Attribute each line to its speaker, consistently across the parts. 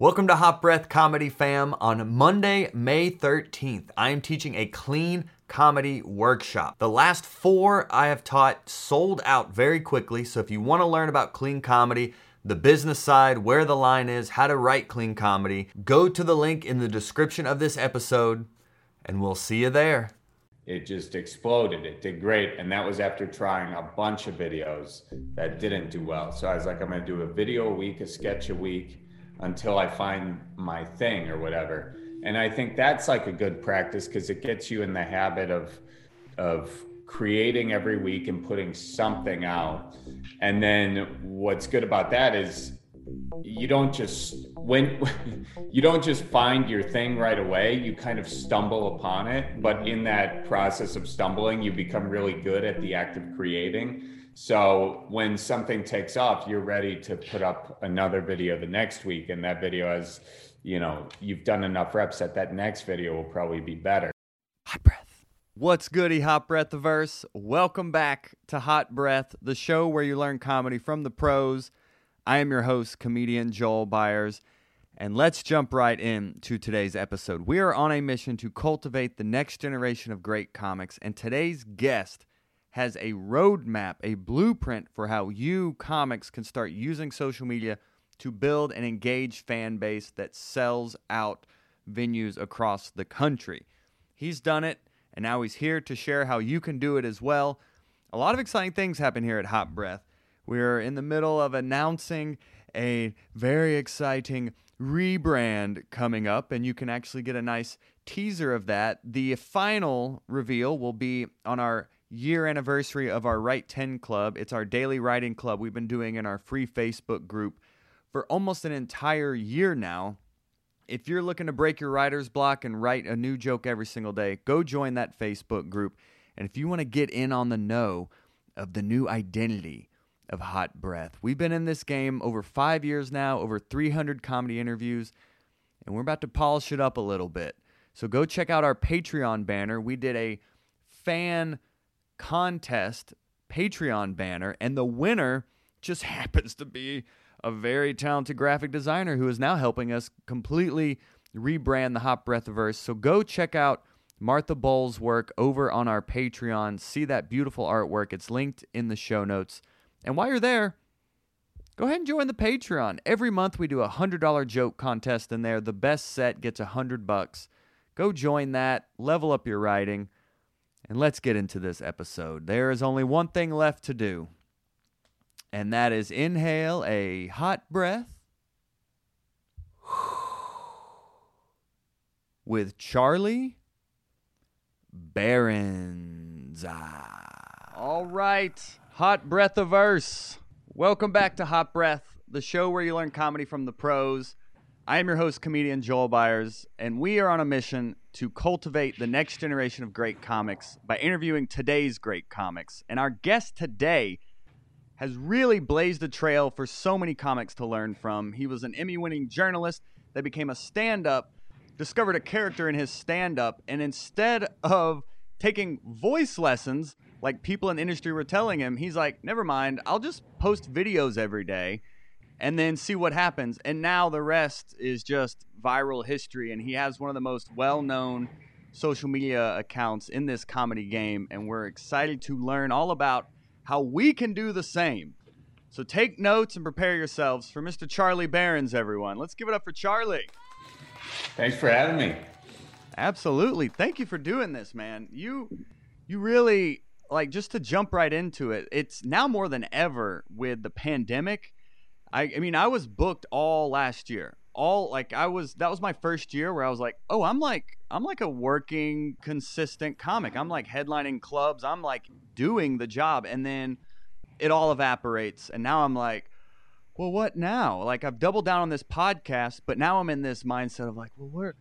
Speaker 1: Welcome to Hot Breath Comedy Fam. On Monday, May 13th, I am teaching a clean comedy workshop. The last four I have taught sold out very quickly, so if you want to learn about clean comedy, the business side, where the line is, how to write clean comedy, go to the link in the description of this episode, and we'll see you there.
Speaker 2: It just exploded. It did great. And that was after trying a bunch of videos that didn't do well. So I was like, I'm going to do a video a week, a sketch a week until I find my thing or whatever. And I think that's like a good practice because it gets you in the habit of of creating every week and putting something out. And then what's good about that is you don't just when you don't just find your thing right away you kind of stumble upon it but in that process of stumbling you become really good at the act of creating so when something takes off, you're ready to put up another video the next week. And that video has, you know, you've done enough reps that that next video will probably be better.
Speaker 1: Hot breath. What's goody, Hot Breath the Verse? Welcome back to Hot Breath, the show where you learn comedy from the pros. I am your host, comedian Joel Byars. And let's jump right in to today's episode. We are on a mission to cultivate the next generation of great comics, and today's guest has a roadmap, a blueprint for how you, comics, can start using social media to build an engaged fan base that sells out venues across the country. He's done it, and now he's here to share how you can do it as well. A lot of exciting things happen here at Hot Breath. We're in the middle of announcing a very exciting rebrand coming up, and you can actually get a nice teaser of that. The final reveal will be on our year anniversary of our Write 10 Club. It's our daily writing club we've been doing in our free Facebook group for almost an entire year now. If you're looking to break your writer's block and write a new joke every single day, go join that Facebook group. And if you want to get in on the know of the new identity of Hot Breath, we've been in this game over five years now, over 300 comedy interviews, and we're about to polish it up a little bit. So go check out our Patreon banner. We did a fan contest Patreon banner, and the winner just happens to be a very talented graphic designer who is now helping us completely rebrand the Hot Breathiverse. So go check out Martha Bowles' work over on our Patreon. See that beautiful artwork. It's linked in the show notes. And while you're there, go ahead and join the Patreon. Every month we do a $100 joke contest in there. The best set gets a 100 bucks. Go join that, level up your writing. And let's get into this episode. There is only one thing left to do, and that is inhale a hot breath with Charlie Berens. All right, hot breath of verse. Welcome back to Hot Breath, the show where you learn comedy from the pros. I am your host, comedian Joel Byars, and we are on a mission to cultivate the next generation of great comics by interviewing today's great comics. And our guest today has really blazed a trail for so many comics to learn from. He was an Emmy winning journalist that became a stand up, discovered a character in his stand up, and instead of taking voice lessons like people in the industry were telling him, he's like, never mind, I'll just post videos every day and then see what happens. And now the rest is just viral history. And he has one of the most well known social media accounts in this comedy game. And we're excited to learn all about how we can do the same. So take notes and prepare yourselves for Mr. Charlie Berens, everyone. Let's give it up for Charlie.
Speaker 2: Thanks for having me.
Speaker 1: Absolutely. Thank you for doing this, man. You you really like just to jump right into it. It's now more than ever with the pandemic I, I mean, I was booked all last year. All like I was that was my first year where I was like, "Oh, I'm like I'm like a working consistent comic. I'm like headlining clubs. I'm like doing the job." And then it all evaporates and now I'm like, "Well, what now?" Like I've doubled down on this podcast, but now I'm in this mindset of like, "Well, where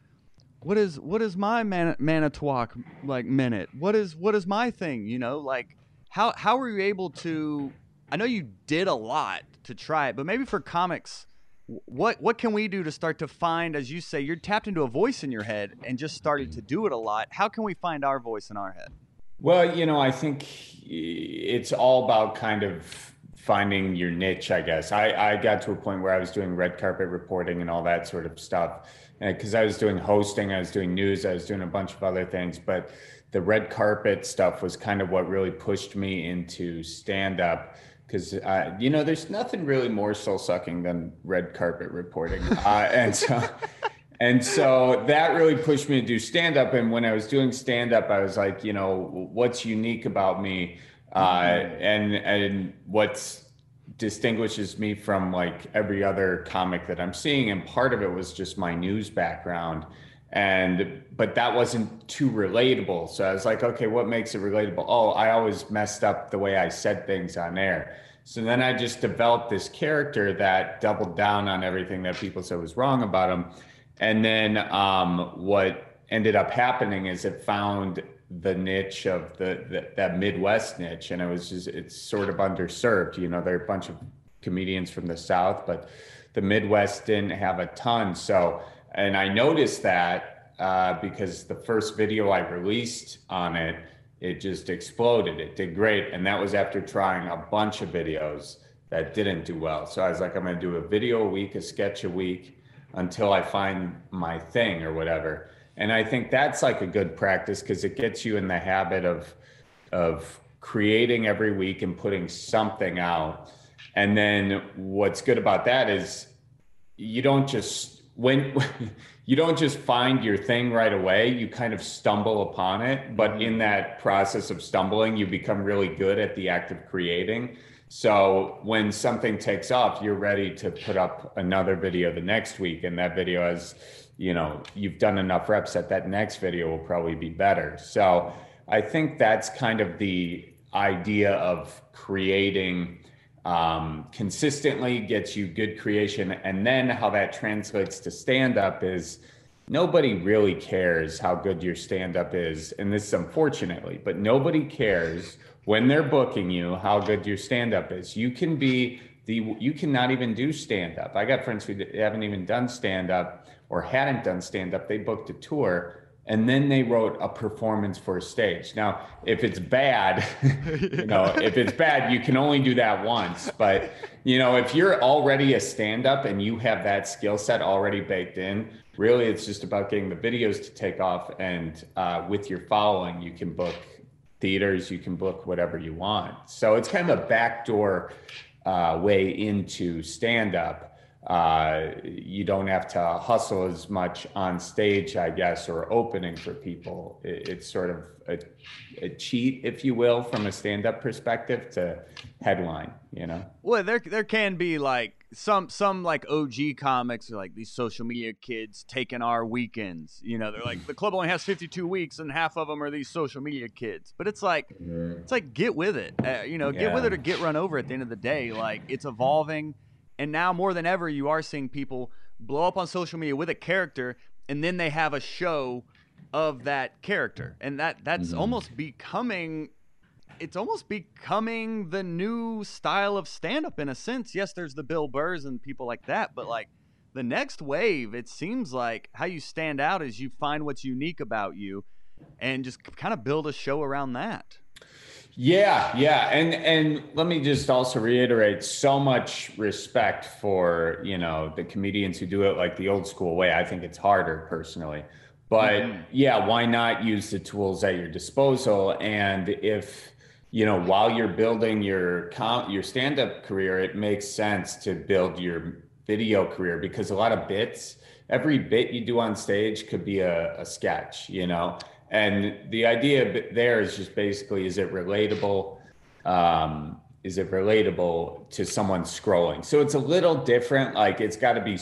Speaker 1: what is what is my man, Manitowoc like minute? What is what is my thing, you know? Like how how were you able to I know you did a lot to try it, but maybe for comics, what what can we do to start to find, as you say, you're tapped into a voice in your head and just started to do it a lot. How can we find our voice in our head?
Speaker 2: Well, you know, I think it's all about kind of finding your niche, I guess. I, I got to a point where I was doing red carpet reporting and all that sort of stuff. Eh, because I was doing hosting, I was doing news, I was doing a bunch of other things. But the red carpet stuff was kind of what really pushed me into stand up. Because, uh, you know, there's nothing really more soul sucking than red carpet reporting. Uh, and so. And so that really pushed me to do stand up. And when I was doing stand up, I was like, you know, what's unique about me? Uh, and and what distinguishes me from like every other comic that I'm seeing, and part of it was just my news background, and but that wasn't too relatable. So I was like, okay, what makes it relatable? Oh, I always messed up the way I said things on air. So then I just developed this character that doubled down on everything that people said was wrong about him. And then um, what ended up happening is it found the niche of the, the, that Midwest niche, and it was just it's sort of underserved. You know, there are a bunch of comedians from the South, but the Midwest didn't have a ton. So, and I noticed that uh, because the first video I released on it, it just exploded. It did great, and that was after trying a bunch of videos that didn't do well. So I was like, I'm going to do a video a week, a sketch a week until I find my thing or whatever and i think that's like a good practice because it gets you in the habit of of creating every week and putting something out and then what's good about that is you don't just when you don't just find your thing right away you kind of stumble upon it but mm-hmm. in that process of stumbling you become really good at the act of creating. So when something takes off you're ready to put up another video the next week and that video has you know you've done enough reps that that next video will probably be better. So i think that's kind of the idea of creating um, consistently gets you good creation. And then how that translates to stand up is nobody really cares how good your stand up is. And this is unfortunately but nobody cares when they're booking you how good your stand up is. You can be the you cannot even do stand up i got friends who haven't even done stand up or hadn't done stand up, they booked a tour and then they wrote a performance for a stage. Now, if it's bad, you know, if it's bad, you can only do that once. But you know, if you're already a stand-up and you have that skill set already baked in, really, it's just about getting the videos to take off. And uh, with your following, you can book theaters, you can book whatever you want. So it's kind of a backdoor uh, way into stand-up uh, you don't have to hustle as much on stage, I guess, or opening for people. It, it's sort of a, a, cheat, if you will, from a stand-up perspective to headline. You know.
Speaker 1: Well, there there can be like some some like OG comics, like these social media kids taking our weekends. You know, they're like the club only has 52 weeks, and half of them are these social media kids. But it's like it's like get with it. Uh, you know, get yeah. with it or get run over. At the end of the day, like it's evolving and now more than ever, you are seeing people blow up on social media with a character, and then they have a show of that character, and that that's mm-hmm. almost becoming. It's almost becoming the new style of stand-up in a sense. Yes, there's the Bill Burrs and people like that, but like the next wave, it seems like how you stand out is you find what's unique about you, and just kind of build a show around that.
Speaker 2: Yeah, yeah, and and let me just also reiterate so much respect for you know the comedians who do it like the old school way. I think it's harder personally, but mm-hmm. yeah, why not use the tools at your disposal? And if you know while you're building your com- your stand up career, it makes sense to build your video career because a lot of bits, every bit you do on stage could be a, a sketch, you know and the idea there is just basically is it relatable um, is it relatable to someone scrolling so it's a little different like it's got to be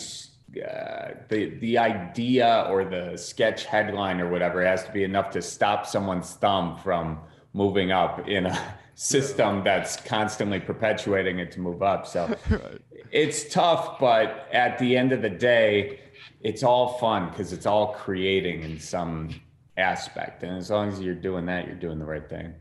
Speaker 2: uh, the the idea or the sketch headline or whatever has to be enough to stop someone's thumb from moving up in a system that's constantly perpetuating it to move up so right. it's tough but at the end of the day it's all fun because it's all creating in some aspect. And as long as you're doing that, you're doing the right thing.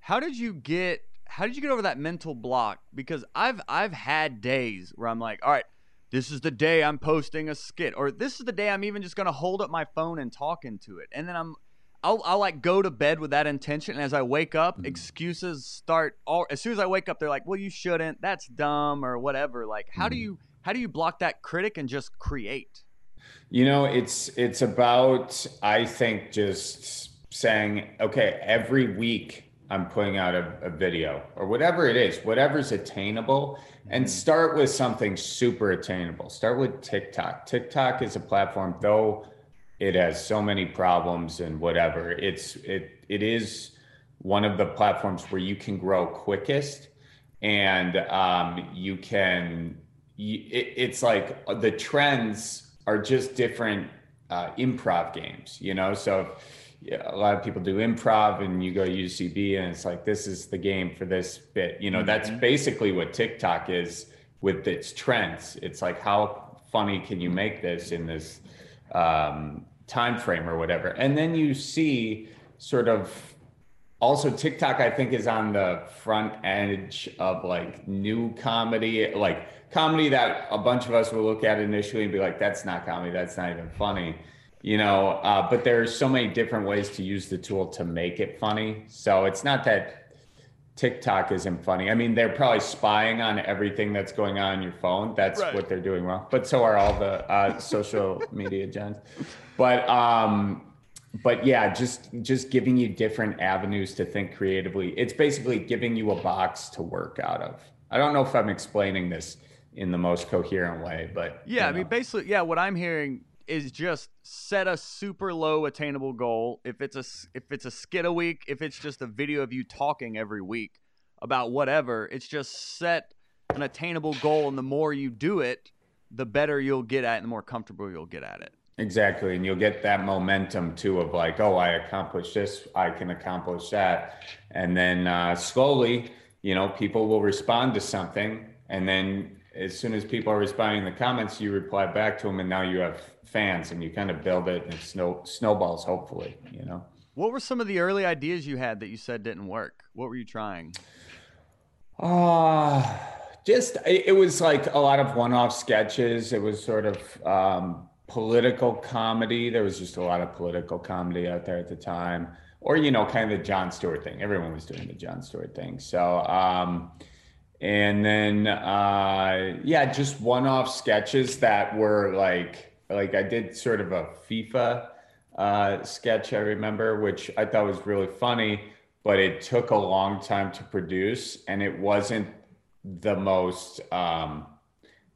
Speaker 1: How did you get how did you get over that mental block? Because I've I've had days where I'm like, all right, this is the day I'm posting a skit, or this is the day I'm even just gonna hold up my phone and talk into it. And then I'm I'll, I'll like go to bed with that intention, and as I wake up,
Speaker 2: Mhm.
Speaker 1: excuses start. All as soon as I wake up, they're like, "Well, you shouldn't. That's dumb," or whatever. Like, how do
Speaker 2: Mhm.
Speaker 1: you how do you block that critic and just create?
Speaker 2: You know, it's it's about I think just saying, okay, every week I'm putting out a, a video or whatever it is, whatever's attainable, and start with something super attainable. Start with TikTok. TikTok is a platform, though it has so many problems and whatever. It's it it is one of the platforms where you can grow quickest, and um, you can. You, it, it's like the trends are just different uh, improv games, you know. So yeah, a lot of people do improv, and you go to UCB, and it's like this is the game for this bit. You know, that's basically what TikTok is with its trends. It's like how funny can you make this in this um, time frame or whatever, and then you see sort of also TikTok. I think is on the front edge of like new comedy, like comedy that a bunch of us will look at initially and be like, "That's not comedy. That's not even funny." You know, uh, but there's so many different ways to use the tool to make it funny. So it's not that TikTok isn't funny. I mean, they're probably spying on everything that's going on on your phone. That's
Speaker 1: Right.
Speaker 2: what they're doing wrong. But so are all the uh, social media giants. But um, but yeah, just just giving you different avenues to think creatively. It's basically giving you a box to work out of. I don't know if I'm explaining this in the most coherent way, but
Speaker 1: Yeah,
Speaker 2: you
Speaker 1: I mean, basically, yeah. What I'm hearing is just set a super low attainable goal. If it's a if it's a skit a week, if it's just a video of you talking every week about whatever, it's just set an attainable goal, and the more you do it, the better you'll get at, it and the more comfortable you'll get at it.
Speaker 2: Exactly. And you'll get that momentum too of like, oh, I accomplished this, I can accomplish that. And then uh, slowly, you know, people will respond to something. And then as soon as people are responding in the comments, you reply back to them. And now you have fans and you kind of build it and it snow, snowballs, hopefully, you know.
Speaker 1: What were some of the early ideas you had that you said didn't work? What were you trying?
Speaker 2: Uh, just it, it was like a lot of one-off sketches. It was sort of um, political comedy. There was just a lot of political comedy out there at the time, or you know, kind of the Jon Stewart thing. Everyone was doing the Jon Stewart thing. So, um, and then uh, yeah, just one-off sketches that were like like I did sort of a FIFA uh, sketch. I remember, which I thought was really funny but it took a long time to produce and it wasn't the most um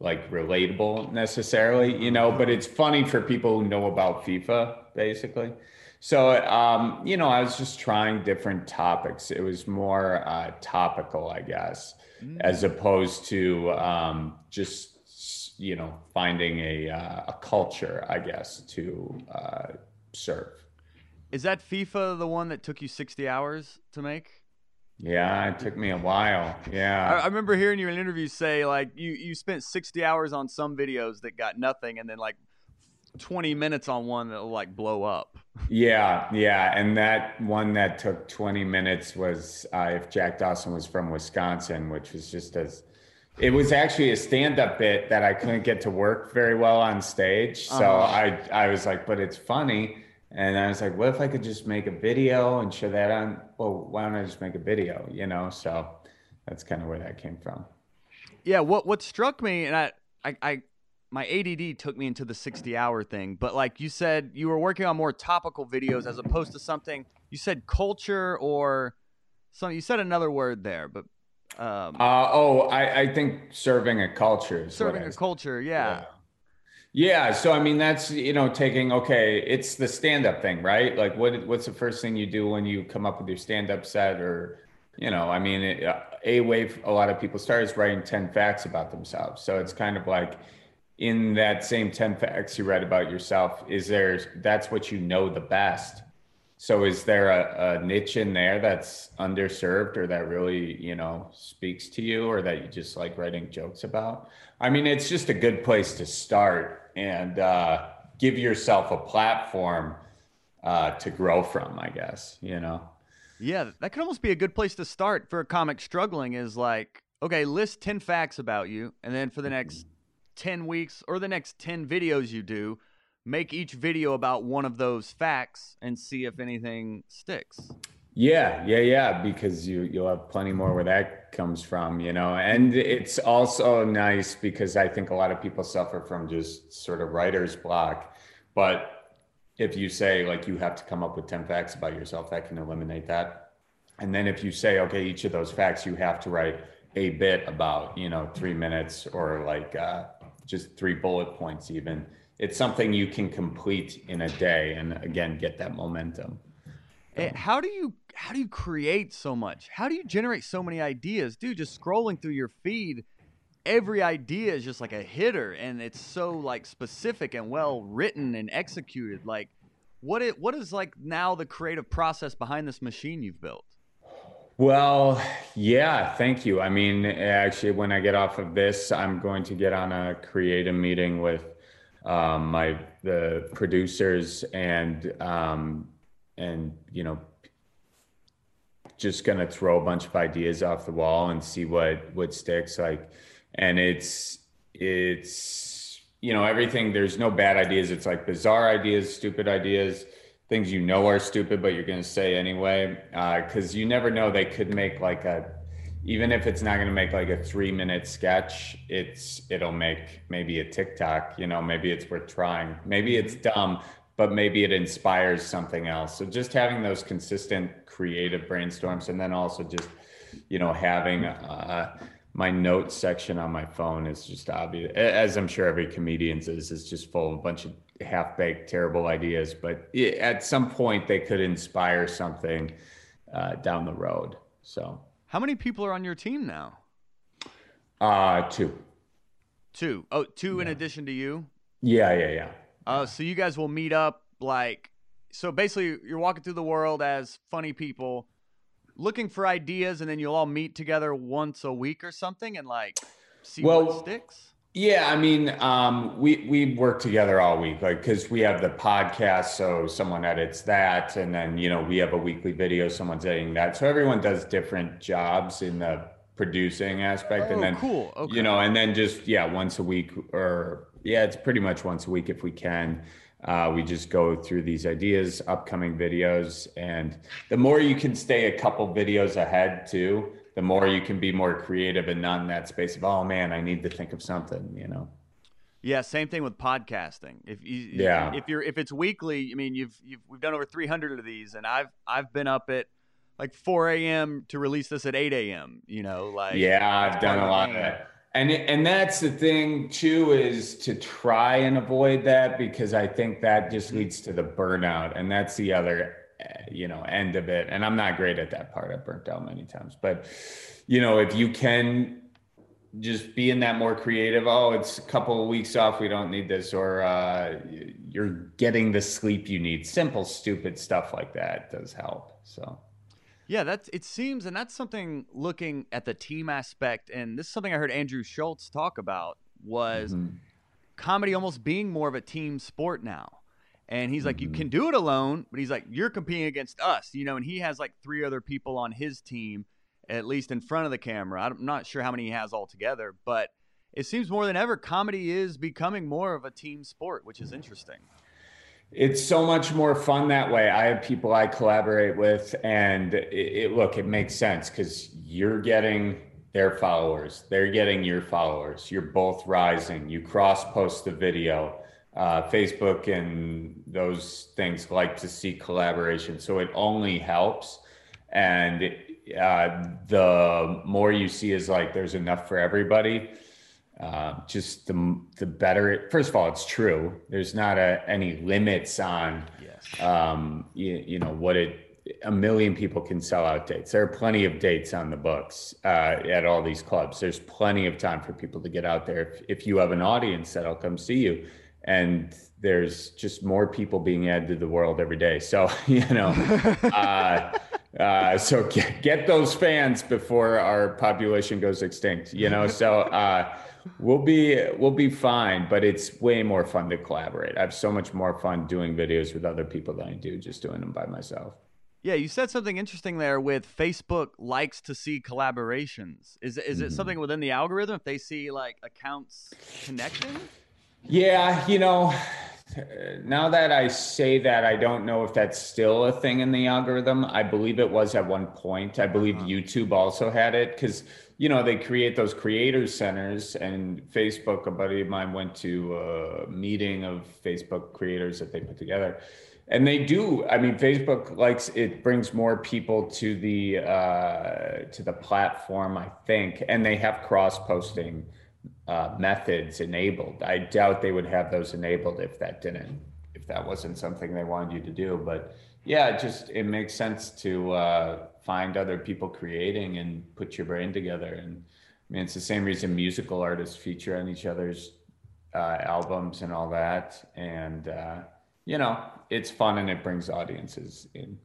Speaker 2: like relatable necessarily you know but it's funny for people who know about fifa basically. So um you know i was just trying different topics. It was more uh topical i guess as opposed to um just you know finding a uh, a culture i guess to uh serve.
Speaker 1: Is that FIFA the one that took you 60 hours to make?
Speaker 2: Yeah, it took me a while. Yeah.
Speaker 1: I remember hearing you in interviews say like you you spent 60 hours on some videos that got nothing, and then like 20 minutes on one that'll like blow up.
Speaker 2: Yeah, yeah. And that one that took 20 minutes was uh, if Jack Dawson was from Wisconsin, which was just as it was actually a stand-up bit that I couldn't get to work very well on stage. So
Speaker 1: Uh-huh.
Speaker 2: I I was like, but it's funny. And I was like, what if I could just make a video and show that on? Well, why don't I just make a video? You know, so that's kind of where that came from.
Speaker 1: Yeah, what what struck me, and I, I, I, my ADD took me into the sixty-hour thing. But like you said, you were working on more topical videos as opposed to something. You said culture or something. You said another word there, but um,
Speaker 2: Uh, oh, I, I think serving a culture
Speaker 1: serving a culture. Yeah.
Speaker 2: Yeah, so I mean that's you know taking okay, it's the stand up thing, right? Like what what's the first thing you do when you come up with your stand up set or you know, I mean it, uh, a way a lot of people start is writing 10 facts about themselves. So it's kind of like in that same 10 facts you read about yourself, is there that's what you know the best. So is there a, a niche in there that's underserved or that really, you know, speaks to you or that you just like writing jokes about? I mean, it's just a good place to start and uh, give yourself a platform uh, to grow from, I guess, you know?
Speaker 1: Yeah, that could almost be a good place to start for a comic struggling is like, okay, list 10 facts about you. And then for the next 10 weeks or the next 10 videos you do, make each video about one of those facts and see if anything sticks.
Speaker 2: Yeah, yeah, yeah. Because you you'll have plenty more where that comes from, you know. And it's also nice because I think a lot of people suffer from just sort of writer's block. But if you say like you have to come up with 10 facts about yourself, that can eliminate that. And then if you say, okay, each of those facts you have to write a bit about, you know, three minutes or like uh, just three bullet points, even, it's something you can complete in a day and again get that momentum.
Speaker 1: And how do you how do you create so much? How do you generate so many ideas? Dude, just scrolling through your feed, every idea is just like a hitter and it's so like specific and well written and executed. Like what it what is like now the creative process behind this machine you've built?
Speaker 2: Well, yeah, thank you. I mean, actually, when I get off of this, I'm going to get on a creative meeting with um, my the producers and um, and you know just gonna throw a bunch of ideas off the wall and see what what sticks like and it's it's you know everything there's no bad ideas. It's like bizarre ideas stupid ideas things you know are stupid but you're gonna say anyway Uh because uh, you never know they could make like a even if it's not going to make like a three minute sketch it's it'll make maybe a tiktok you know maybe it's worth trying maybe it's dumb but maybe it inspires something else. So just having those consistent creative brainstorms, and then also just you know having uh, my notes section on my phone is just obvious, as I'm sure every comedian's is, is just full of a bunch of half baked, terrible ideas. But at some point, they could inspire something uh, down the road. So,
Speaker 1: how many people are on your team now?
Speaker 2: Uh, two.
Speaker 1: Two. Oh, two yeah. in addition to you.
Speaker 2: Yeah, yeah, yeah.
Speaker 1: Uh, so you guys will meet up like so basically you're walking through the world as funny people looking for ideas and then you'll all meet together once a week or something and like see well, what sticks.
Speaker 2: Yeah, I mean, um, we we work together all week, like because we have the podcast, so someone edits that, and then you know we have a weekly video, someone's editing that, so everyone does different jobs in the producing aspect,
Speaker 1: oh,
Speaker 2: and then
Speaker 1: cool, okay.
Speaker 2: you know, and then just yeah, once a week or yeah, it's pretty much once a week if we can. Uh, we just go through these ideas, upcoming videos, and the more you can stay a couple videos ahead too, the more you can be more creative and not in that space of oh man, I need to think of something, you know.
Speaker 1: Yeah, same thing with podcasting. If you,
Speaker 2: yeah,
Speaker 1: if you're if it's weekly, I mean, you've you've we've done over 300 of these, and I've I've been up at like 4 a.m. to release this at 8 a.m. You know, like
Speaker 2: yeah, I've done a lot of that and and that's the thing too is to try and avoid that because i think that just mm-hmm. leads to the burnout and that's the other you know end of it. And i'm not great at that part. I've burnt out many times. But you know if you can just be in that more creative oh it's a couple of weeks off we don't need this or uh, you're getting the sleep you need. Simple stupid stuff like that does help. So.
Speaker 1: Yeah, that's it seems, and that's something looking at the team aspect, and this is something I heard Andrew Schulz talk about was mm-hmm. comedy almost being more of a team sport now. And he's mm-hmm. like, you can do it alone, but he's like, you're competing against us, you know. And he has like three other people on his team, at least in front of the camera. I'm not sure how many he has altogether, but it seems more than ever, comedy is becoming more of a team sport, which is interesting
Speaker 2: it's so much more fun that way. I have people I collaborate with, and it, it look, it makes sense because you're getting their followers, they're getting your followers. You're both rising. You cross post the video. Uh, Facebook and those things like to see collaboration, so it only helps. And uh, the more you see is like there's enough for everybody uh, just the the better. It, first of all, it's true. There's not a, any limits on, yes. um, you, you, know, what it. A million people can sell out dates. There are plenty of dates on the books uh, at all these clubs. There's plenty of time for people to get out there. If, if you have an audience that'll come see you, and there's just more people being added to the world every day. So you know, uh, uh, so get, get those fans before our population goes extinct. You know, so uh, we'll be we'll be fine but it's way more fun to collaborate i have so much more fun doing videos with other people than i do just doing them by myself
Speaker 1: yeah you said something interesting there with facebook likes to see collaborations is, is mm-hmm. it something within the algorithm if they see like accounts connecting
Speaker 2: yeah you know now that I say that, I don't know if that's still a thing in the algorithm. I believe it was at one point. I believe uh-huh. YouTube also had it because you know they create those creators centers, and Facebook. A buddy of mine went to a meeting of Facebook creators that they put together, and they do. I mean, Facebook likes it brings more people to the uh, to the platform, I think, and they have cross posting uh, methods enabled. I doubt they would have those enabled if that didn't, if that wasn't something they wanted you to do. But yeah, it just it makes sense to uh, find other people creating and put your brain together. And I mean, it's the same reason musical artists feature on each other's uh, albums and all that. And uh, you know, it's fun and it brings audiences in.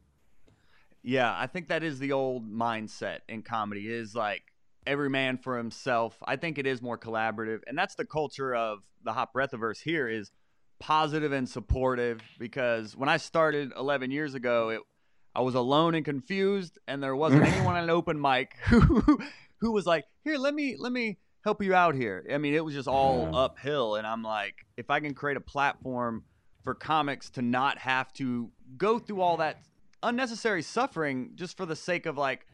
Speaker 1: Yeah, I think that is the old mindset in comedy. Is like every man for himself. I think it is more collaborative, and that's the culture of the Hot Breathiverse here is positive and supportive. Because when I started 11 years ago, it, I was alone and confused, and there wasn't anyone on an open mic who who was like, "Here, let me let me help you out here." I mean, it was just all yeah. uphill, and I'm like, if I can create a platform for comics to not have to go through all that unnecessary suffering just for the sake of like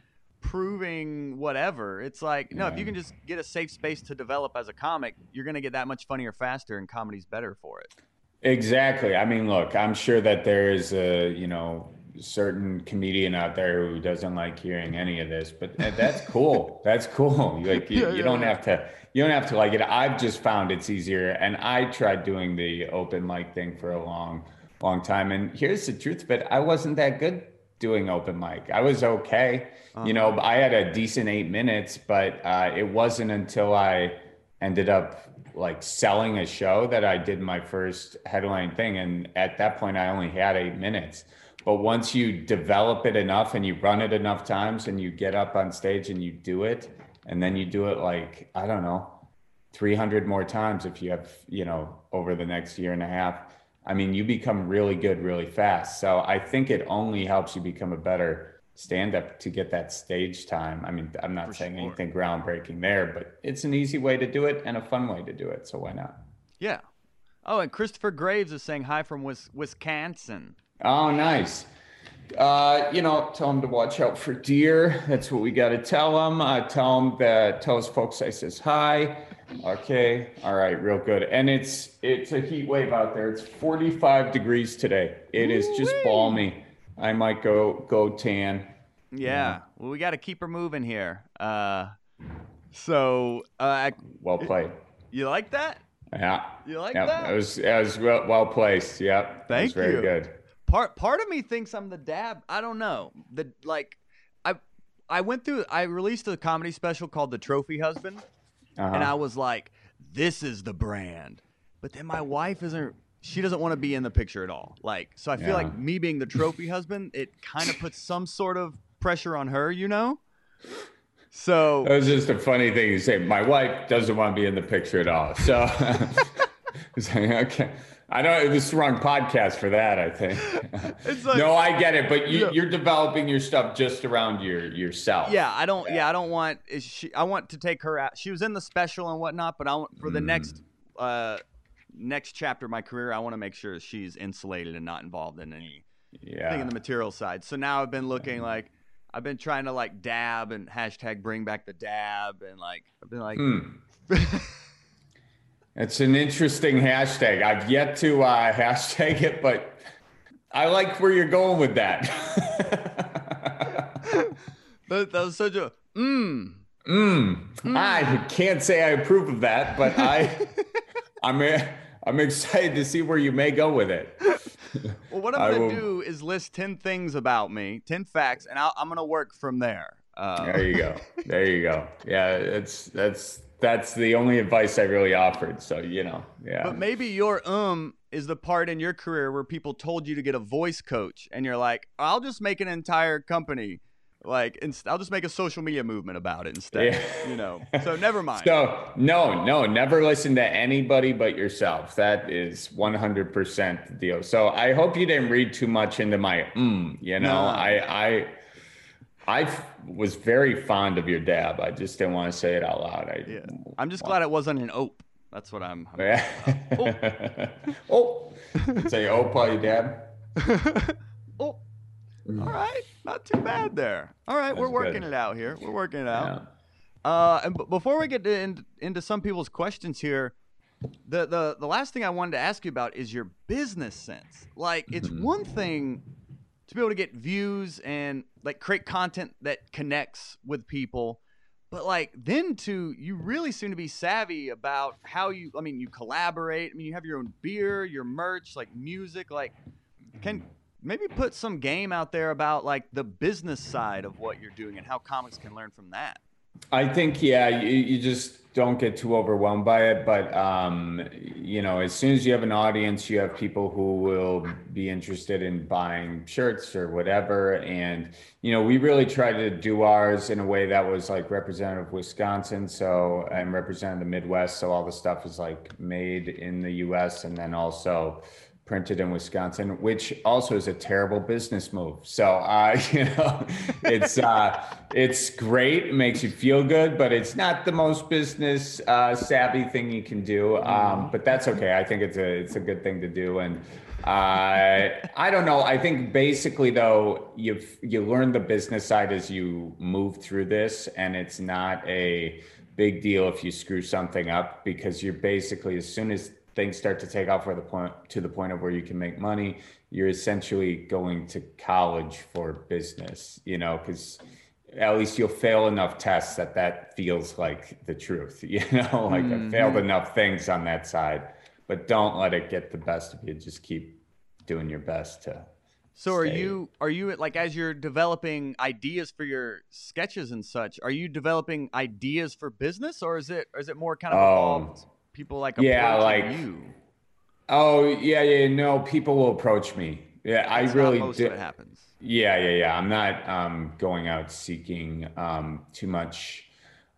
Speaker 1: proving whatever. It's like, no, yeah. if you can just get a safe space to develop as a comic, you're going to get that much funnier faster and comedy's better for it.
Speaker 2: Exactly. I mean, look, I'm sure that there is a, you know, certain comedian out there who doesn't like hearing any of this, but that's cool. that's cool. Like you, yeah, you yeah, don't have to, you don't have to like it. I've just found it's easier. And I tried doing the open mic thing for a long, long time. And here's the truth, but I wasn't that good doing open mic. I was okay. Uh-huh. You know, I had a decent eight minutes, but uh, it wasn't until I ended up like selling a show that I did my first headline thing. And at that point, I only had eight minutes. But once you develop it enough and you run it enough times and you get up on stage and you do it, and then you do it like, I don't know, 300 more times if you have, you know, over the next year and a half I mean, you become really good really fast. So I think it only helps you become a better stand up to get that stage time. I mean, I'm not For saying sure. anything groundbreaking there, but it's an easy way to do it and a fun way to do it. So why not?
Speaker 1: Yeah. Oh, and Christopher Graves is saying hi from Wisconsin.
Speaker 2: Oh, nice. Uh, you know, tell them to watch out for deer. That's what we got to tell them. Uh, tell them that, tell us folks I says hi. Okay. All right. Real good. And it's it's a heat wave out there. It's 45 degrees today. It is just balmy. I might go go tan.
Speaker 1: Yeah. Well, we got to keep her moving here. Uh, so uh,
Speaker 2: well played.
Speaker 1: You like that?
Speaker 2: Yeah.
Speaker 1: You like yeah, that?
Speaker 2: It was it was well, well placed. Yep.
Speaker 1: Thank
Speaker 2: very
Speaker 1: you.
Speaker 2: Very good.
Speaker 1: Part part of me thinks I'm the dab. I don't know. The like I I went through I released a comedy special called The Trophy Husband uh-huh. and I was like, this is the brand. But then my wife isn't. She doesn't want to be in the picture at all. Like, so I feel yeah. like me being the trophy husband, it kind of puts some sort of pressure on her, you know. So
Speaker 2: it was just a funny thing to say. My wife doesn't want to be in the picture at all. So like, okay. I don't. This is the wrong podcast for that. I think. Like, no, I get it, but you, are developing your stuff just around your yourself.
Speaker 1: Yeah, I don't. Yeah, yeah I don't want. She, I want to take her out. She was in the special and whatnot, but I want for the mm. next uh next chapter of my career, I want to make sure she's insulated and not involved in any yeah. thing in the material side. So now I've been looking mm. like I've been trying to like dab and hashtag bring back the dab and like I've been like. Mm.
Speaker 2: It's an interesting hashtag. I've yet to uh, hashtag it, but I like where you're going with that.
Speaker 1: that, that, was such a mmm.
Speaker 2: Mmm. Mm. I can't say I approve of that, but I, I'm, I'm excited to see where you may go with it.
Speaker 1: well, what I'm going to do is list 10 things about me, 10 facts, and i am going to work from there.
Speaker 2: Um, there you go. There you go. Yeah, it's that's that's the only advice I really offered. So, you know, yeah.
Speaker 1: But maybe your um is the part in your career where people told you to get a voice coach and you're like, I'll just make an entire company. Like, inst- I'll just make a social media movement about it instead. Yeah. You know, so never mind.
Speaker 2: So, no, no, never listen to anybody but yourself. That is 100% the deal. So, I hope you didn't read too much into my mm, you know, no. I, I, I was very fond of your dab. I just didn't want to say it out loud. I,
Speaker 1: yeah. I'm just glad it wasn't an ope. That's what I'm. I'm
Speaker 2: Yeah. oh, say oh, while you dab.
Speaker 1: oh, all right, not too bad there. All right, we're working
Speaker 2: good.
Speaker 1: it out here. We're working it out.
Speaker 2: Yeah.
Speaker 1: Uh, and b- before we get in, into some people's questions here, the, the the last thing I wanted to ask you about is your business sense. Like, it's
Speaker 2: Mhm.
Speaker 1: one thing to be able to get views and like create content that connects with people, but like then to you really seem to be savvy about how you. I mean, you collaborate. I mean, you have your own beer, your merch, like music. Like, can maybe put some game out there about like the business side of what you're doing and how comics can learn from that.
Speaker 2: I think yeah, you, you just don't get too overwhelmed by it. But um, you know, as soon as you have an audience, you have people who will be interested in buying shirts or whatever. And you know, we really tried to do ours in a way that was like representative of Wisconsin, so and represented the Midwest. So all the stuff is like made in the U.S. and then also printed in Wisconsin, which also is a terrible business move. So, uh, you know, it's uh, it's great, it makes you feel good, but it's not the most business uh, savvy thing you can do. Um, but that's okay. I think it's a it's a good thing to do, and uh, I don't know. I think basically though, you you learn the business side as you move through this, and it's not a big deal if you screw something up because you're basically as soon as things start to take off for the point to the point of where you can make money you're essentially going to college for business you know because at least you'll fail enough tests that that feels like the truth you know like i mm-hmm. failed enough things on that side but don't let it get the best of you just keep doing your best to
Speaker 1: So are
Speaker 2: stay-
Speaker 1: you are you like as you're developing ideas for your sketches and such? Are you developing ideas for business, or is it or is it more kind of
Speaker 2: Oh.
Speaker 1: evolved? People like
Speaker 2: Yeah, like-
Speaker 1: you.
Speaker 2: oh yeah yeah no people will approach me yeah i really
Speaker 1: most
Speaker 2: do
Speaker 1: of it happens.
Speaker 2: Yeah, yeah, yeah. I'm not um, going out seeking um, too much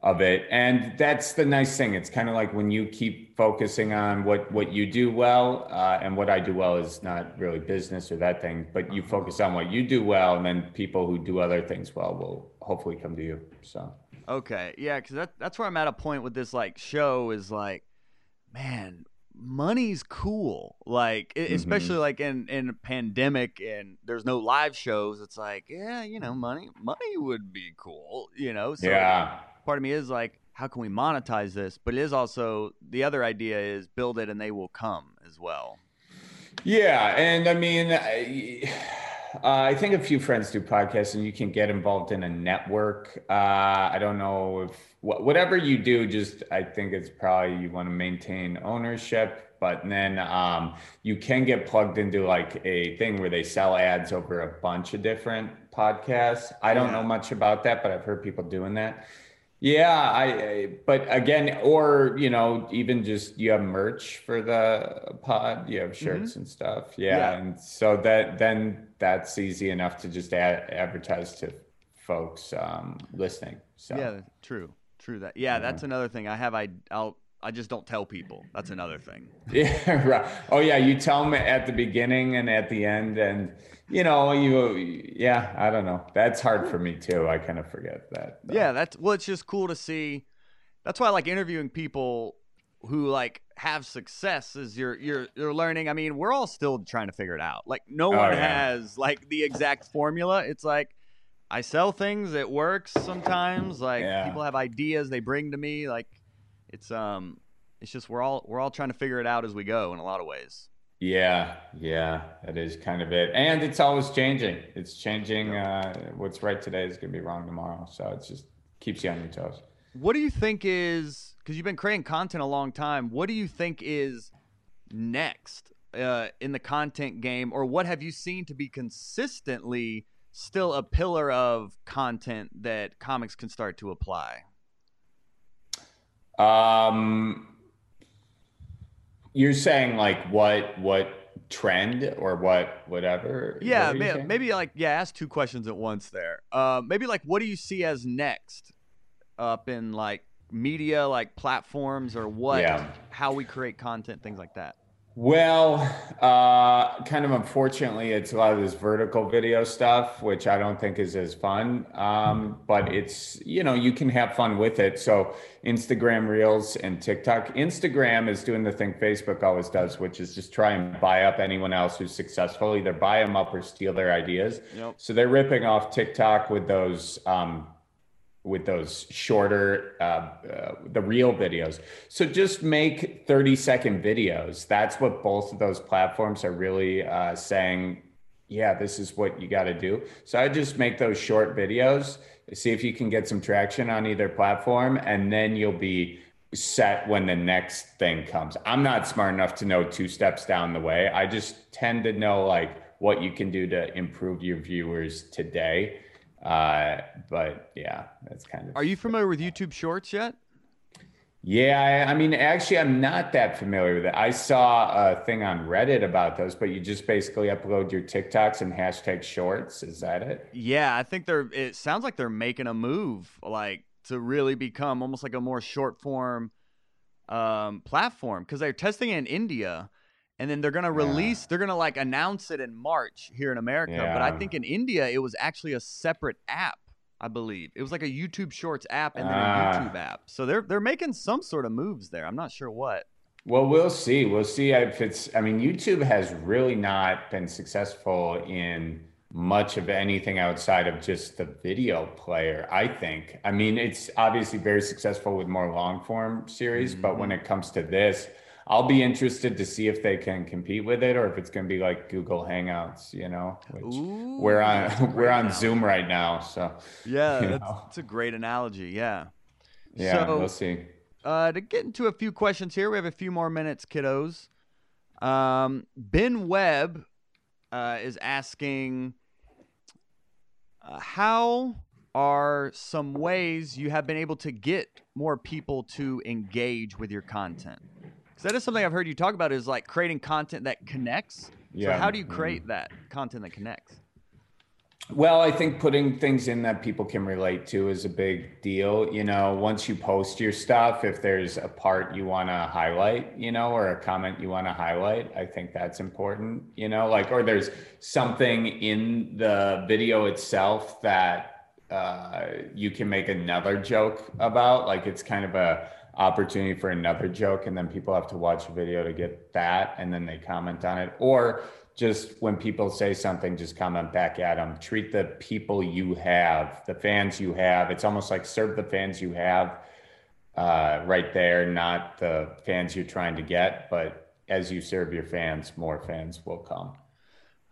Speaker 2: of it, and that's the nice thing. It's kind of like when you keep focusing on what what you do well, uh, and what I do well is not really business or that thing, but you focus on what you do well, and then people who do other things well will hopefully come to you. So
Speaker 1: Okay, yeah, because that, that's where I'm at a point with this like show is like, man, money's cool. Like,
Speaker 2: Mm-hmm.
Speaker 1: especially like in in a pandemic and there's no live shows. It's like, yeah, you know, money money would be cool. You know, so
Speaker 2: yeah,
Speaker 1: part of me is like, how can we monetize this? But it is also the other idea is build it and they will come as well.
Speaker 2: Yeah, and I mean, I, uh, I think a few friends do podcasts, and you can get involved in a network. Uh, I don't know if wh- whatever you do, just I think it's probably you want to maintain ownership, but then um, you can get plugged into like a thing where they sell ads over a bunch of different podcasts. I don't
Speaker 1: Yeah.
Speaker 2: know much about that, but I've heard people doing that. Yeah, I, I but again, or you know, even just you have merch for the pod, you have shirts and stuff. Yeah,
Speaker 1: Yeah.
Speaker 2: and so that then that's easy enough to just ad- advertise to folks um, listening. So
Speaker 1: Yeah, true, true. That yeah, that's another thing. I have I I'll I just don't tell people. That's another thing.
Speaker 2: Yeah, right. Oh yeah, you tell them at the beginning and at the end, and you know, you yeah, I don't know. That's hard for me too. I kind of forget that.
Speaker 1: Yeah, that's well. It's just cool to see. That's why I like interviewing people who like have success. Is you're you're you're learning. I mean, we're all still trying to figure it out. Like no
Speaker 2: Oh,
Speaker 1: one
Speaker 2: yeah.
Speaker 1: has like the exact formula. It's like I sell things. It works sometimes. Like
Speaker 2: Yeah.
Speaker 1: people have ideas they bring to me. Like it's um it's just we're all we're all trying to figure it out as we go in a lot of ways.
Speaker 2: Yeah, yeah, that is kind of it. And it's always changing. It's changing. Uh, what's right today is going to be wrong tomorrow. So it just keeps you on your toes.
Speaker 1: What do you think is because you've been creating content a long time? What do you think is next uh, in the content game, or what have you seen to be consistently still a pillar of content that comics can start to apply?
Speaker 2: Um, you're saying like what what trend or what whatever?
Speaker 1: Yeah,
Speaker 2: what you're
Speaker 1: may-
Speaker 2: saying?
Speaker 1: maybe like yeah, ask two questions at once there. Uh, maybe like what do you see as next up in like media, like platforms, or what?
Speaker 2: Yeah.
Speaker 1: How we create content, things like that.
Speaker 2: Well, uh, kind of unfortunately, it's a lot of this vertical video stuff, which I don't think is as fun. Um, but it's, you know, you can have fun with it. So, Instagram Reels and TikTok. Instagram is doing the thing Facebook always does, which is just try and buy up anyone else who's successful, either buy them up or steal their ideas.
Speaker 1: Yep.
Speaker 2: So, they're ripping off TikTok with those. Um, with those shorter uh, uh, the real videos. So just make 30 second videos. That's what both of those platforms are really uh, saying yeah this is what you got to do. So i just make those short videos see if you can get some traction on either platform and then you'll be set when the next thing comes. I'm not smart enough to know two steps down the way. I just tend to know like what you can do to improve your viewers today uh, but yeah, that's kind of.
Speaker 1: Are you familiar with YouTube Shorts yet?
Speaker 2: Yeah, I, I, mean, actually, I'm not that familiar with it. I saw a thing on Reddit about those, but you just basically upload your TikToks and hashtag Shorts. Is that it?
Speaker 1: Yeah, I think they're. It sounds like they're making a move, like to really become almost like a more short form um, platform because they're testing it in India and then they're gonna release yeah. they're gonna like announce it in march here in america yeah. but i think in india it was actually a separate app i believe it was like a youtube shorts app and then a ah. youtube app so they're they're making some sort of moves there i'm not sure what
Speaker 2: well we'll see we'll see if it's i mean youtube has really not been successful in much of anything outside of just the video player i think i mean it's obviously very successful with more long form series mm-hmm. but when it comes to this I'll be interested to see if they can compete with it or if it's going to be like Google Hangouts, you know, which Ooh, we're on we're on analogy. Zoom right now. So
Speaker 1: yeah, that's, that's, a great analogy. Yeah.
Speaker 2: Yeah, so, we'll see.
Speaker 1: Uh, to get into a few questions here, we have a few more minutes, kiddos. Um, ben Webb uh, is asking, uh, how are some ways you have been able to get more people to engage with your content? That is something I've heard you talk about is like creating content that connects. Yeah. So how do you create mm-hmm. that content that connects?
Speaker 2: Well, I think putting things in that people can relate to is a big deal. You know, once you post your stuff, if there's a part you want to highlight, you know, or a comment you want to highlight, I think that's important, you know, like, or there's something in the video itself that uh, you can make another joke about. Like, it's kind of a, opportunity for another joke and then people have to watch a video to get that and then they comment on it or just when people say something just comment back at them treat the people you have the fans you have it's almost like serve the fans you have uh, right there not the fans you're trying to get but as you serve your fans more fans will come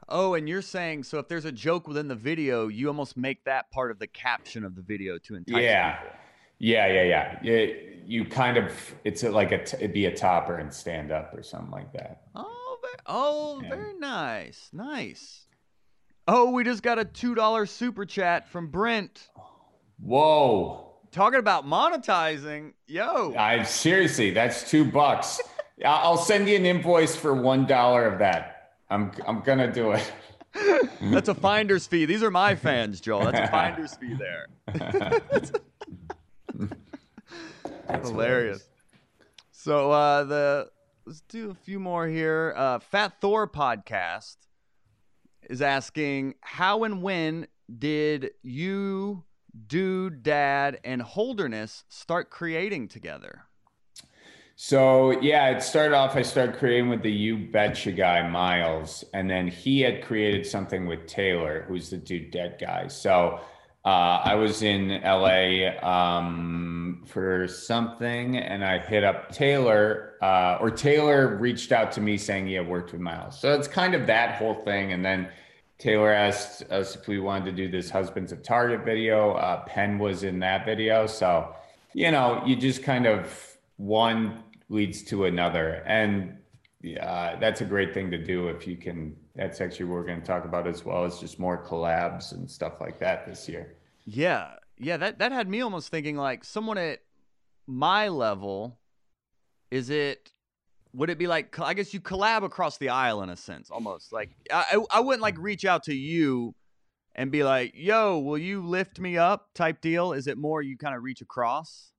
Speaker 1: Oh, and you're saying so if there's a joke within the video, you almost make that part of the caption of the video to entice
Speaker 2: yeah.
Speaker 1: people.
Speaker 2: Yeah, yeah, yeah. yeah you kind of it's like a t- it'd be a topper and stand up or something like that.
Speaker 1: Oh, very, oh, yeah. very nice, nice. Oh, we just got a two dollar super chat from Brent.
Speaker 2: Whoa!
Speaker 1: Talking about monetizing, yo.
Speaker 2: I seriously, that's two bucks. I'll send you an invoice for one dollar of that. I'm I'm gonna do it.
Speaker 1: That's a finder's fee. These are my fans, Joel. That's a finder's fee there. That's hilarious. So uh, the let's do a few more here. Uh, Fat Thor podcast is asking how and when did you, dude, dad, and Holderness start creating together?
Speaker 2: So yeah, it started off. I started creating with the You Betcha guy, Miles, and then he had created something with Taylor, who's the Dude Dad guy. So uh, I was in LA um, for something, and I hit up Taylor, uh, or Taylor reached out to me saying he had worked with Miles. So it's kind of that whole thing. And then Taylor asked us if we wanted to do this "Husbands of Target" video. Uh, Penn was in that video, so you know, you just kind of one leads to another, and uh, that's a great thing to do if you can that's actually what we're going to talk about as well as just more collabs and stuff like that this year.
Speaker 1: Yeah. Yeah, that that had me almost thinking like someone at my level is it would it be like I guess you collab across the aisle in a sense almost. Like I I wouldn't like reach out to you and be like, "Yo, will you lift me up?" type deal. Is it more you kind of reach across?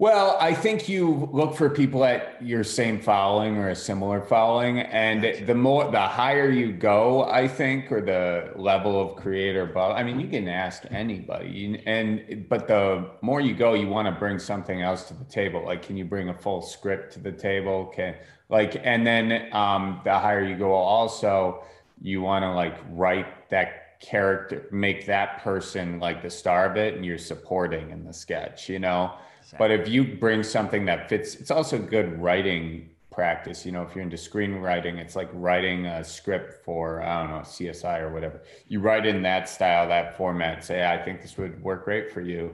Speaker 2: Well, I think you look for people at your same following or a similar following, and the more the higher you go, I think, or the level of creator But I mean, you can ask anybody, and but the more you go, you want to bring something else to the table. Like, can you bring a full script to the table? Can like, and then um, the higher you go, also you want to like write that character, make that person like the star of it, and you're supporting in the sketch, you know but if you bring something that fits, it's also good writing practice. You know, if you're into screenwriting, it's like writing a script for, I don't know, CSI or whatever. You write in that style, that format, say, I think this would work great for you.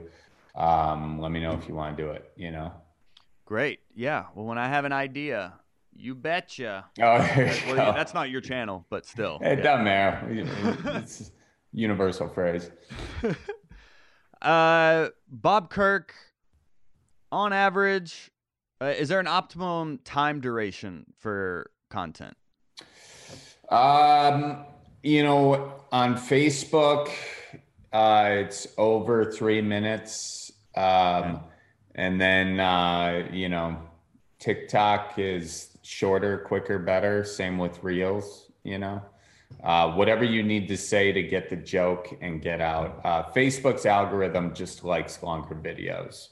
Speaker 2: Um, let me know if you want to do it, you know?
Speaker 1: Great. Yeah. Well, when I have an idea, you betcha.
Speaker 2: Oh,
Speaker 1: well, that's not your channel, but still.
Speaker 2: It yeah. doesn't matter. It's universal phrase.
Speaker 1: uh, Bob Kirk on average, uh, is there an optimum time duration for content?
Speaker 2: Um, you know, on Facebook, uh, it's over three minutes. Um, okay. And then, uh, you know, TikTok is shorter, quicker, better. Same with Reels, you know. Uh, whatever you need to say to get the joke and get out. Uh, Facebook's algorithm just likes longer videos.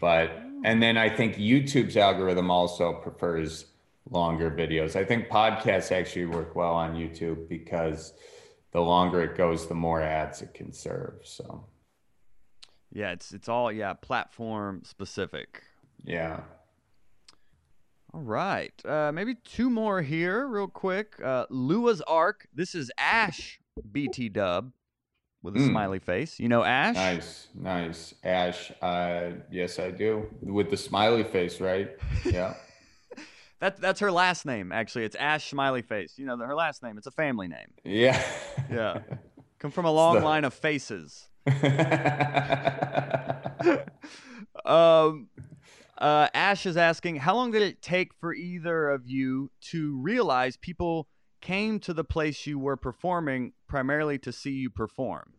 Speaker 2: But and then I think YouTube's algorithm also prefers longer videos. I think podcasts actually work well on YouTube because the longer it goes, the more ads it can serve. So
Speaker 1: yeah, it's it's all yeah platform specific.
Speaker 2: Yeah.
Speaker 1: All right, uh, maybe two more here, real quick. Uh, Lua's Arc. This is Ash BT Dub with a mm. smiley face. You know Ash?
Speaker 2: Nice, nice. Ash. Uh, yes, I do. With the smiley face, right? Yeah.
Speaker 1: That, that's her last name, actually. It's Ash Smiley Face. You know, her last name. It's a family name.
Speaker 2: Yeah.
Speaker 1: Yeah. Come from a long the... line of faces. um, uh, Ash is asking, how long did it take for either of you to realize people came to the place you were performing primarily to see you perform?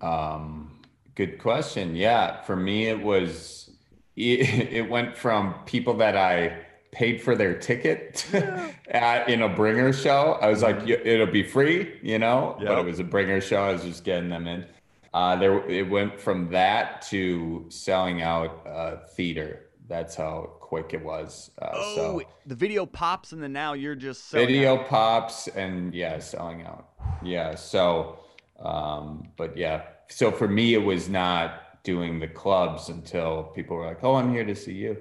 Speaker 2: Um, good question. Yeah, for me, it was it, it went from people that I paid for their ticket at, in a bringer show. I was like, it'll be free, you know, yep. but it was a bringer show. I was just getting them in. Uh, there, it went from that to selling out uh, theater. That's how quick it was. Uh, oh, so
Speaker 1: the video pops and then now you're just
Speaker 2: video
Speaker 1: out.
Speaker 2: pops and yeah, selling out. Yeah. So, um, but yeah, so for me, it was not doing the clubs until people were like, "Oh, I'm here to see you."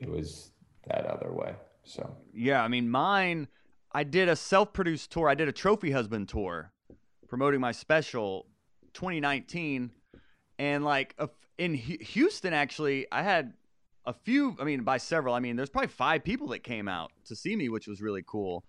Speaker 2: It was that other way. So
Speaker 1: yeah, I mean, mine. I did a self-produced tour. I did a trophy husband tour, promoting my special, 2019, and like in Houston, actually, I had a few, I mean, by several, I mean, there's probably five people that came out to see me, which was really cool.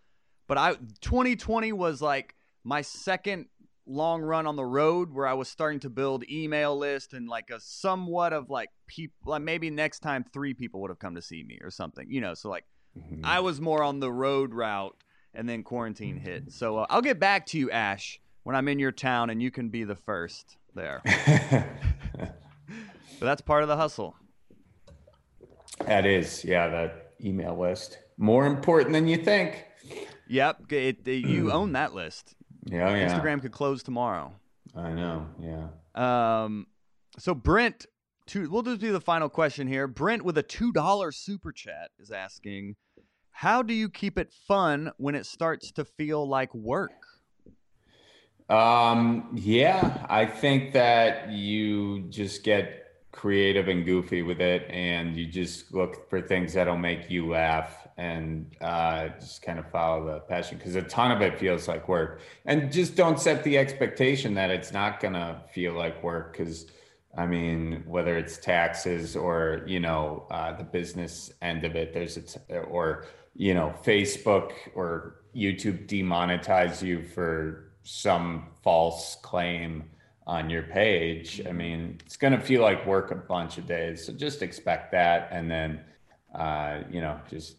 Speaker 1: But I 2020 was like my second long run on the road where I was starting to build email list and like a somewhat of like people like maybe next time three people would have come to see me or something, you know. So like mm-hmm. I was more on the road route and then quarantine hit. So uh, I'll get back to you, Ash, when I'm in your town and you can be the first there. but that's part of the hustle.
Speaker 2: That is, yeah, that email list. More important than you think.
Speaker 1: Yep, it, it, you own that list.
Speaker 2: Yeah, yeah.
Speaker 1: Instagram could close tomorrow.
Speaker 2: I know, yeah.
Speaker 1: Um, so Brent, two, we'll just do the final question here. Brent with a two dollar super chat is asking, how do you keep it fun when it starts to feel like work?
Speaker 2: Um, yeah, I think that you just get creative and goofy with it and you just look for things that'll make you laugh and uh, just kind of follow the passion because a ton of it feels like work. And just don't set the expectation that it's not gonna feel like work because i mean whether it's taxes or you know uh, the business end of it there's a or you know facebook or youtube demonetize you for some false claim on your page, I mean, it's going to feel like work a bunch of days. So just expect that. And then, uh, you know, just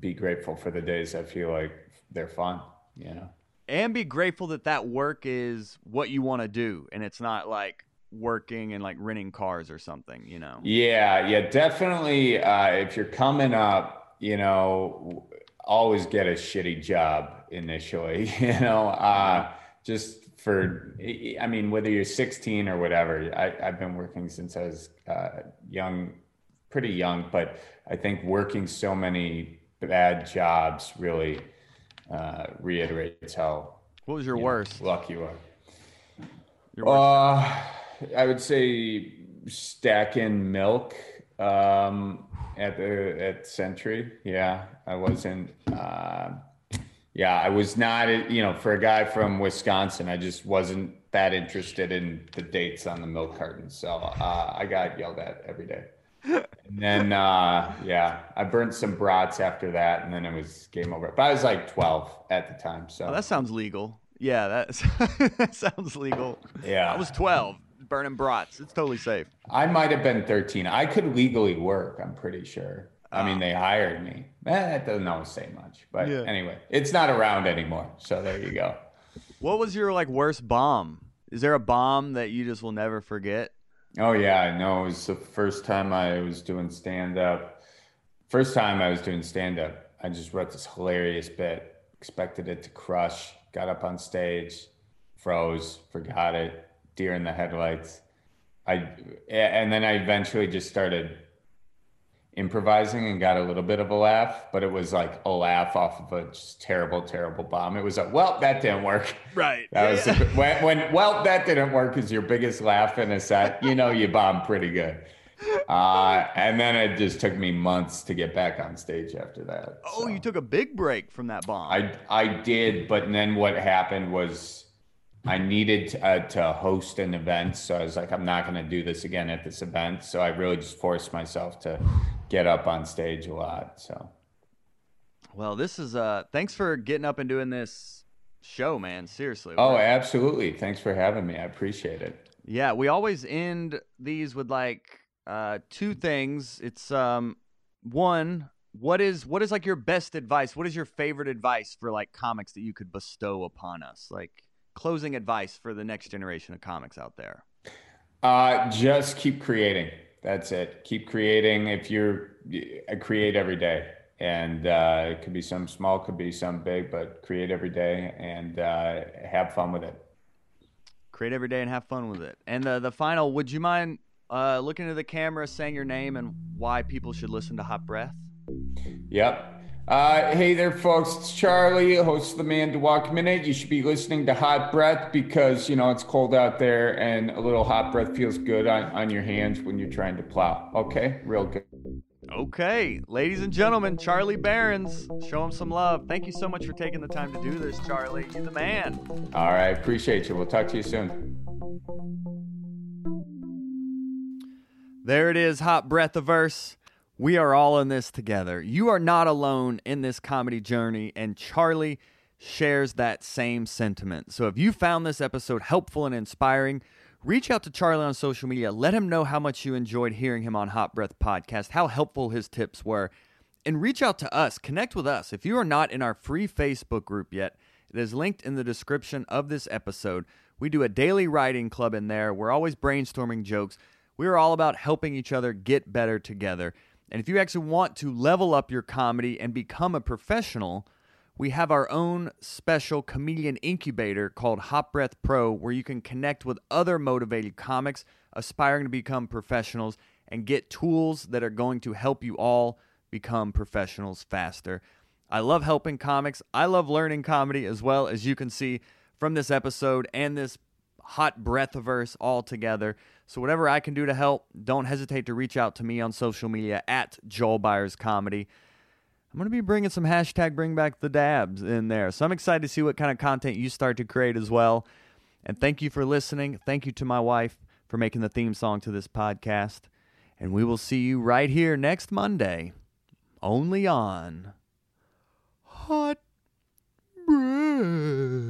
Speaker 2: be grateful for the days that feel like they're fun, you know.
Speaker 1: And be grateful that that work is what you want to do. And it's not like working and like renting cars or something, you know.
Speaker 2: Yeah, yeah, definitely. Uh, if you're coming up, you know, always get a shitty job initially. You know, uh, just for I mean, whether you're 16 or whatever. I, I've been working since I was uh, young, pretty young, but I think working so many bad jobs really uh, reiterates how.
Speaker 1: What was your
Speaker 2: you know,
Speaker 1: worst?
Speaker 2: lucky you are?
Speaker 1: Your worst?
Speaker 2: Uh, I would say stacking milk um, at the at Century. Yeah, I wasn't. Yeah, I was not. You know, for a guy from Wisconsin, I just wasn't that interested in the dates on the milk cartons. So uh, I got yelled at every day. And then, uh, yeah, I burnt some brats after that, and then it was game over. But I was like 12 at the time. So
Speaker 1: Oh, that sounds legal. Yeah, that that sounds legal.
Speaker 2: yeah,
Speaker 1: I was 12, burning brats. It's totally safe.
Speaker 2: I might have been 13. I could legally work, I'm pretty sure. I mean,
Speaker 1: Ah.
Speaker 2: they hired me. Eh, that doesn't always say much. But
Speaker 1: Yeah.
Speaker 2: anyway, it's not around anymore. So there you go.
Speaker 1: What was your like worst bomb? Is there a bomb that you just will never forget?
Speaker 2: Oh, yeah. I know. It was the first time I was doing stand up. First time I was doing stand up, I just wrote this hilarious bit, expected it to crush, got up on stage, froze, forgot it, deer in the headlights. I and then I eventually just started improvising and got a little bit of a laugh, but it was like a laugh off of a just terrible, terrible bomb. It was like, well, that didn't work.
Speaker 1: Right.
Speaker 2: That was the- when, when well, that didn't work is your biggest laugh in a set. You know, you bombed pretty good. Uh, and then it just took me months to get back on stage after that.
Speaker 1: oh,
Speaker 2: so.
Speaker 1: you took a big break from that bomb.
Speaker 2: I I did, but then what happened was I needed to, uh, to host an event, so I was like, I'm not going to do this again at this event. So I really just forced myself to get up on stage a lot. So
Speaker 1: well, this is uh thanks for getting up and doing this show, man. Seriously.
Speaker 2: oh, absolutely. Thanks for having me. I appreciate it.
Speaker 1: Yeah, we always end these with like uh two things. It's um one, what is what is like your best advice? What is your favorite advice for like comics that you could bestow upon us? Like closing advice for the next generation of comics out there.
Speaker 2: Uh, just keep creating. That's it. Keep creating. If you're, I create every day, and uh, it could be some small, could be some big, but create every day and uh, have fun with it.
Speaker 1: Create every day and have fun with it. And the the final, would you mind uh looking into the camera, saying your name and why people should listen to Hot Breath?
Speaker 2: Yep. Uh, hey there, folks. It's Charlie, host of the Manitowoc Minute. You should be listening to Hot Breath because, you know, it's cold out there and a little hot breath feels good on, on your hands when you're trying to plow. Okay? Real good.
Speaker 1: Okay, ladies and gentlemen, Charlie Berens, show him some love. Thank you so much for taking the time to do this, Charlie. You're the man.
Speaker 2: All right. Appreciate you. We'll talk to you soon.
Speaker 1: There it is, Hot Breathiverse. We are all in this together. You are not alone in this comedy journey, and Charlie shares that same sentiment. So if you found this episode helpful and inspiring, reach out to Charlie on social media. Let him know how much you enjoyed hearing him on Hot Breath Podcast, how helpful his tips were, and reach out to us. Connect with us. If you are not in our free Facebook group yet, it is linked in the description of this episode. We do a daily writing club in there. We're always brainstorming jokes. We are all about helping each other get better together. And if you actually want to level up your comedy and become a professional, we have our own special comedian incubator called Hot Breath Pro, where you can connect with other motivated comics aspiring to become professionals and get tools that are going to help you all become professionals faster. I love helping comics. I love learning comedy as well, as you can see from this episode and this hot breathiverse all together. So whatever I can do to help, don't hesitate to reach out to me on social media at Joel Byars Comedy. I'm going to be bringing some hashtag bring back the dabs in there. So I'm excited to see what kind of content you start to create as well. And thank you for listening. Thank you to my wife for making the theme song to this podcast. And we will see you right here next Monday, only on Hot breath.